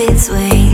its way